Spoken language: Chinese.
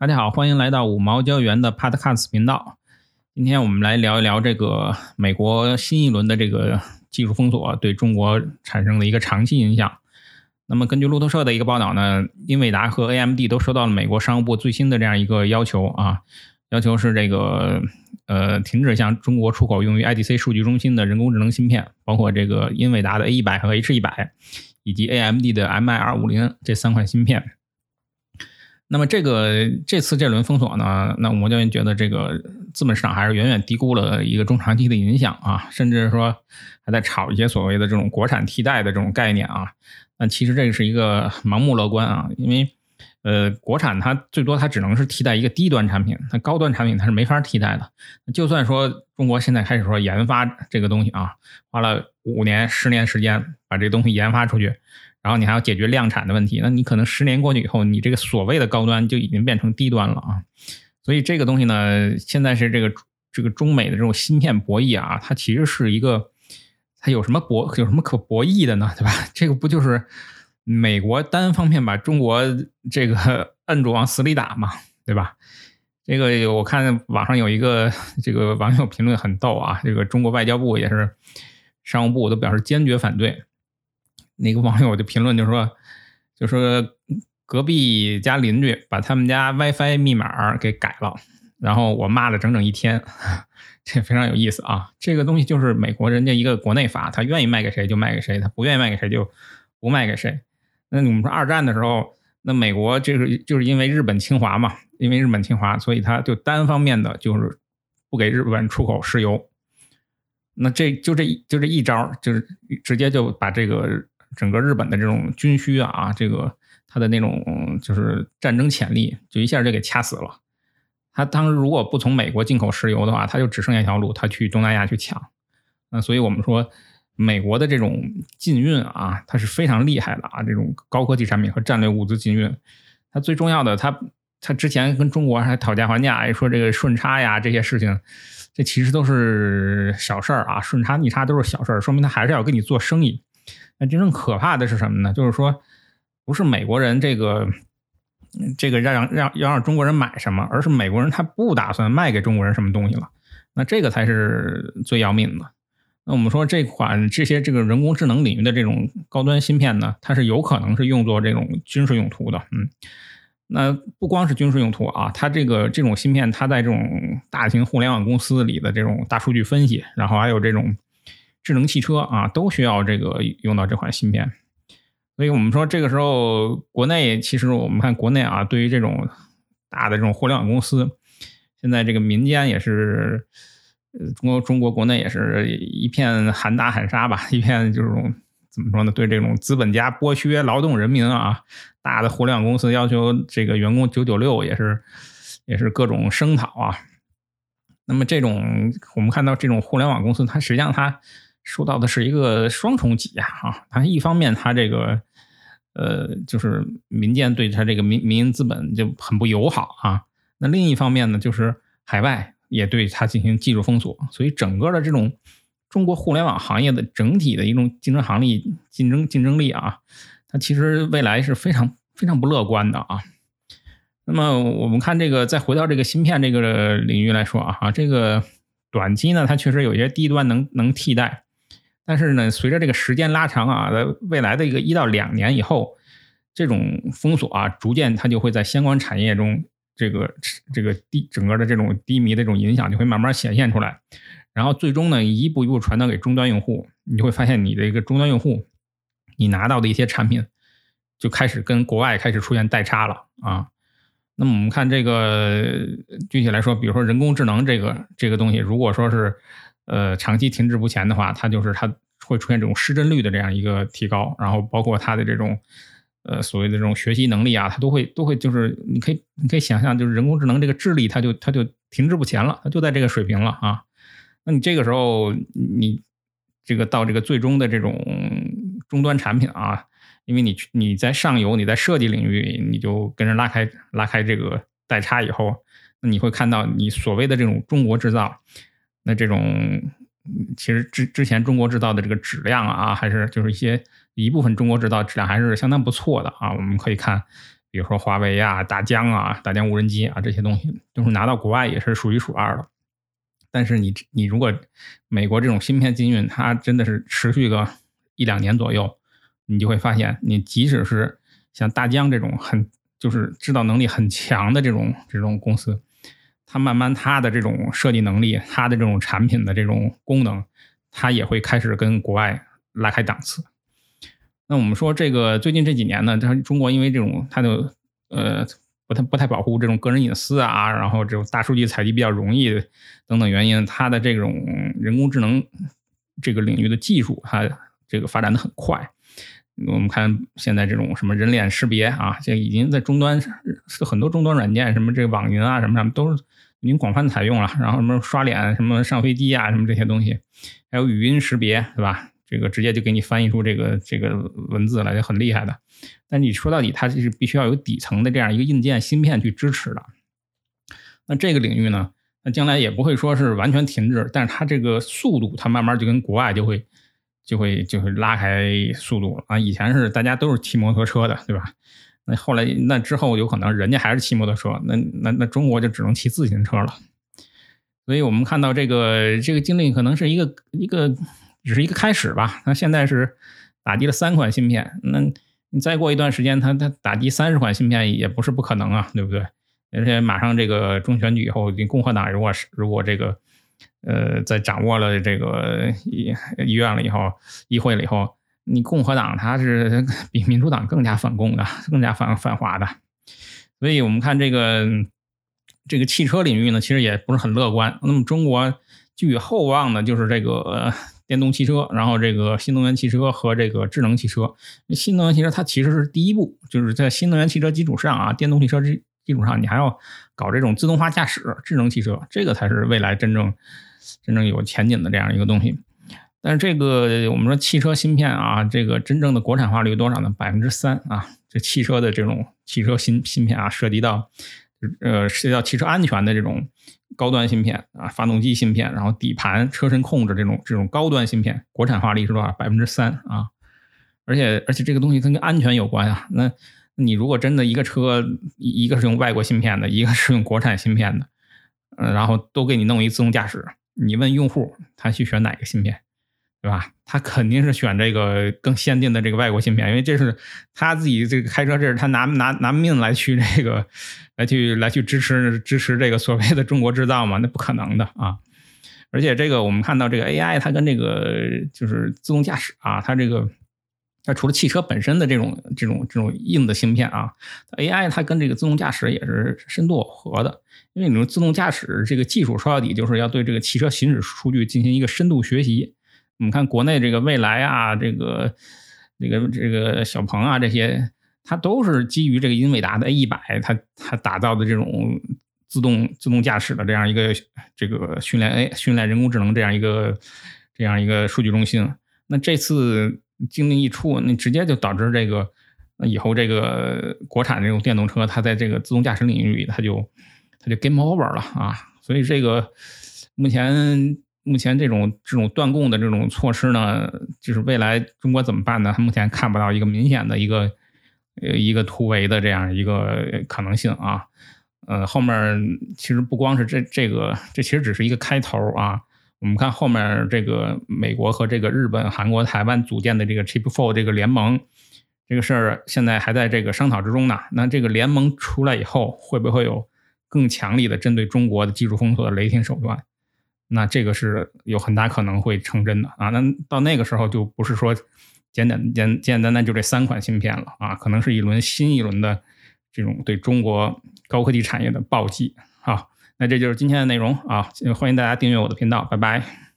大家好，欢迎来到五毛胶原的 Podcast 频道。今天我们来聊一聊这个美国新一轮的这个技术封锁对中国产生的一个长期影响。那么根据路透社的一个报道呢，英伟达和 AMD 都收到了美国商务部最新的这样一个要求啊，要求是这个呃停止向中国出口用于 IDC 数据中心的人工智能芯片，包括这个英伟达的 A 一百和 H 一百，以及 AMD 的 MI 二五零这三款芯片。那么这个这次这轮封锁呢，那我们就觉得这个资本市场还是远远低估了一个中长期的影响啊，甚至说还在炒一些所谓的这种国产替代的这种概念啊。那其实这是一个盲目乐观啊，因为呃，国产它最多它只能是替代一个低端产品，它高端产品它是没法替代的。就算说中国现在开始说研发这个东西啊，花了五年、十年时间把这东西研发出去。然后你还要解决量产的问题，那你可能十年过去以后，你这个所谓的高端就已经变成低端了啊。所以这个东西呢，现在是这个这个中美的这种芯片博弈啊，它其实是一个，它有什么博有什么可博弈的呢？对吧？这个不就是美国单方面把中国这个 摁住往死里打嘛，对吧？这个我看网上有一个这个网友评论很逗啊，这个中国外交部也是商务部都表示坚决反对。那个网友就评论就说，就说隔壁家邻居把他们家 WiFi 密码给改了，然后我骂了整整一天，这非常有意思啊。这个东西就是美国人家一个国内法，他愿意卖给谁就卖给谁，他不愿意卖给谁就不卖给谁。那你们说二战的时候，那美国这个就是因为日本侵华嘛，因为日本侵华，所以他就单方面的就是不给日本出口石油。那这就这就这一招，就是直接就把这个。整个日本的这种军需啊，这个它的那种就是战争潜力，就一下就给掐死了。他当时如果不从美国进口石油的话，他就只剩下一条路，他去东南亚去抢。那所以我们说，美国的这种禁运啊，它是非常厉害的啊，这种高科技产品和战略物资禁运。它最重要的，它它之前跟中国还讨价还价，说这个顺差呀这些事情，这其实都是小事儿啊，顺差逆差都是小事儿，说明他还是要跟你做生意。那真正可怕的是什么呢？就是说，不是美国人这个这个让让让要让中国人买什么，而是美国人他不打算卖给中国人什么东西了。那这个才是最要命的。那我们说这款这些这个人工智能领域的这种高端芯片呢，它是有可能是用作这种军事用途的。嗯，那不光是军事用途啊，它这个这种芯片，它在这种大型互联网公司里的这种大数据分析，然后还有这种。智能汽车啊，都需要这个用到这款芯片，所以我们说这个时候国内其实我们看国内啊，对于这种大的这种互联网公司，现在这个民间也是，呃，中国中国国内也是一片喊打喊杀吧，一片就是怎么说呢？对这种资本家剥削劳动人民啊，大的互联网公司要求这个员工九九六也是也是各种声讨啊。那么这种我们看到这种互联网公司，它实际上它。受到的是一个双重挤压啊！它一方面，它这个呃，就是民间对它这个民民营资本就很不友好啊。那另一方面呢，就是海外也对它进行技术封锁，所以整个的这种中国互联网行业的整体的一种竞争行力、竞争竞争力啊，它其实未来是非常非常不乐观的啊。那么我们看这个，再回到这个芯片这个领域来说啊，这个短期呢，它确实有些低端能能替代。但是呢，随着这个时间拉长啊，在未来的一个一到两年以后，这种封锁啊，逐渐它就会在相关产业中，这个这个低整个的这种低迷的这种影响就会慢慢显现出来，然后最终呢，一步一步传导给终端用户，你就会发现你的一个终端用户，你拿到的一些产品就开始跟国外开始出现代差了啊。那么我们看这个具体来说，比如说人工智能这个这个东西，如果说是。呃，长期停滞不前的话，它就是它会出现这种失真率的这样一个提高，然后包括它的这种呃所谓的这种学习能力啊，它都会都会就是你可以你可以想象，就是人工智能这个智力，它就它就停滞不前了，它就在这个水平了啊。那你这个时候你这个到这个最终的这种终端产品啊，因为你你在上游你在设计领域你就跟人拉开拉开这个代差以后，那你会看到你所谓的这种中国制造。那这种其实之之前中国制造的这个质量啊，还是就是一些一部分中国制造质量还是相当不错的啊。我们可以看，比如说华为啊、大疆啊、大疆无人机啊这些东西，都是拿到国外也是数一数二的。但是你你如果美国这种芯片禁运，它真的是持续个一两年左右，你就会发现，你即使是像大疆这种很就是制造能力很强的这种这种公司，它慢慢它的这种设计能力，它的这种产品的这种功能，它也会开始跟国外拉开档次。那我们说这个最近这几年呢，它中国因为这种它的呃。不太不太保护这种个人隐私啊，然后这种大数据采集比较容易等等原因，它的这种人工智能这个领域的技术，它这个发展的很快。我们看现在这种什么人脸识别啊，这已经在终端是很多终端软件，什么这个网银啊什么什么都是已经广泛采用了。然后什么刷脸，什么上飞机啊，什么这些东西，还有语音识别，对吧？这个直接就给你翻译出这个这个文字来，就很厉害的。但你说到底，它是必须要有底层的这样一个硬件芯片去支持的。那这个领域呢，那将来也不会说是完全停滞，但是它这个速度，它慢慢就跟国外就会就会就会拉开速度了啊。以前是大家都是骑摩托车的，对吧？那后来那之后有可能人家还是骑摩托车，那那那中国就只能骑自行车了。所以我们看到这个这个经历可能是一个一个。只是一个开始吧。那现在是打击了三款芯片，那你再过一段时间，它它打击三十款芯片也不是不可能啊，对不对？而且马上这个中选举以后，共和党如果是如果这个呃在掌握了这个医医院了以后，议会了以后，你共和党它是比民主党更加反共的，更加反反华的。所以我们看这个这个汽车领域呢，其实也不是很乐观。那么中国寄予厚望的就是这个。电动汽车，然后这个新能源汽车和这个智能汽车。新能源汽车它其实是第一步，就是在新能源汽车基础上啊，电动汽车基基础上，你还要搞这种自动化驾驶、智能汽车，这个才是未来真正真正有前景的这样一个东西。但是这个我们说汽车芯片啊，这个真正的国产化率多少呢？百分之三啊，这汽车的这种汽车芯芯片啊，涉及到呃涉及到汽车安全的这种。高端芯片啊，发动机芯片，然后底盘、车身控制这种这种高端芯片，国产化率是多少？百分之三啊！而且而且这个东西它跟安全有关啊。那你如果真的一个车，一个是用外国芯片的，一个是用国产芯片的，嗯，然后都给你弄一自动驾驶，你问用户他去选哪个芯片？对吧？他肯定是选这个更先进的这个外国芯片，因为这是他自己这个开车，这是他拿拿拿命来去这个来去来去支持支持这个所谓的中国制造嘛？那不可能的啊！而且这个我们看到这个 AI，它跟这个就是自动驾驶啊，它这个它除了汽车本身的这种这种这种硬的芯片啊，AI 它跟这个自动驾驶也是深度耦合的。因为你说自动驾驶这个技术说到底就是要对这个汽车行驶数据进行一个深度学习。我们看国内这个蔚来啊，这个这个这个小鹏啊，这些它都是基于这个英伟达的 A 一百，它它打造的这种自动自动驾驶的这样一个这个训练 A 训练人工智能这样一个这样一个数据中心。那这次经历一出，那直接就导致这个以后这个国产这种电动车，它在这个自动驾驶领域里，它就它就 game over 了啊。所以这个目前。目前这种这种断供的这种措施呢，就是未来中国怎么办呢？目前看不到一个明显的一个呃一个突围的这样一个可能性啊。呃，后面其实不光是这这个，这其实只是一个开头啊。我们看后面这个美国和这个日本、韩国、台湾组建的这个 Chip Four 这个联盟，这个事儿现在还在这个商讨之中呢。那这个联盟出来以后，会不会有更强力的针对中国的技术封锁的雷霆手段？那这个是有很大可能会成真的啊！那到那个时候就不是说简简简简单单就这三款芯片了啊，可能是一轮新一轮的这种对中国高科技产业的暴击。啊，那这就是今天的内容啊！欢迎大家订阅我的频道，拜拜。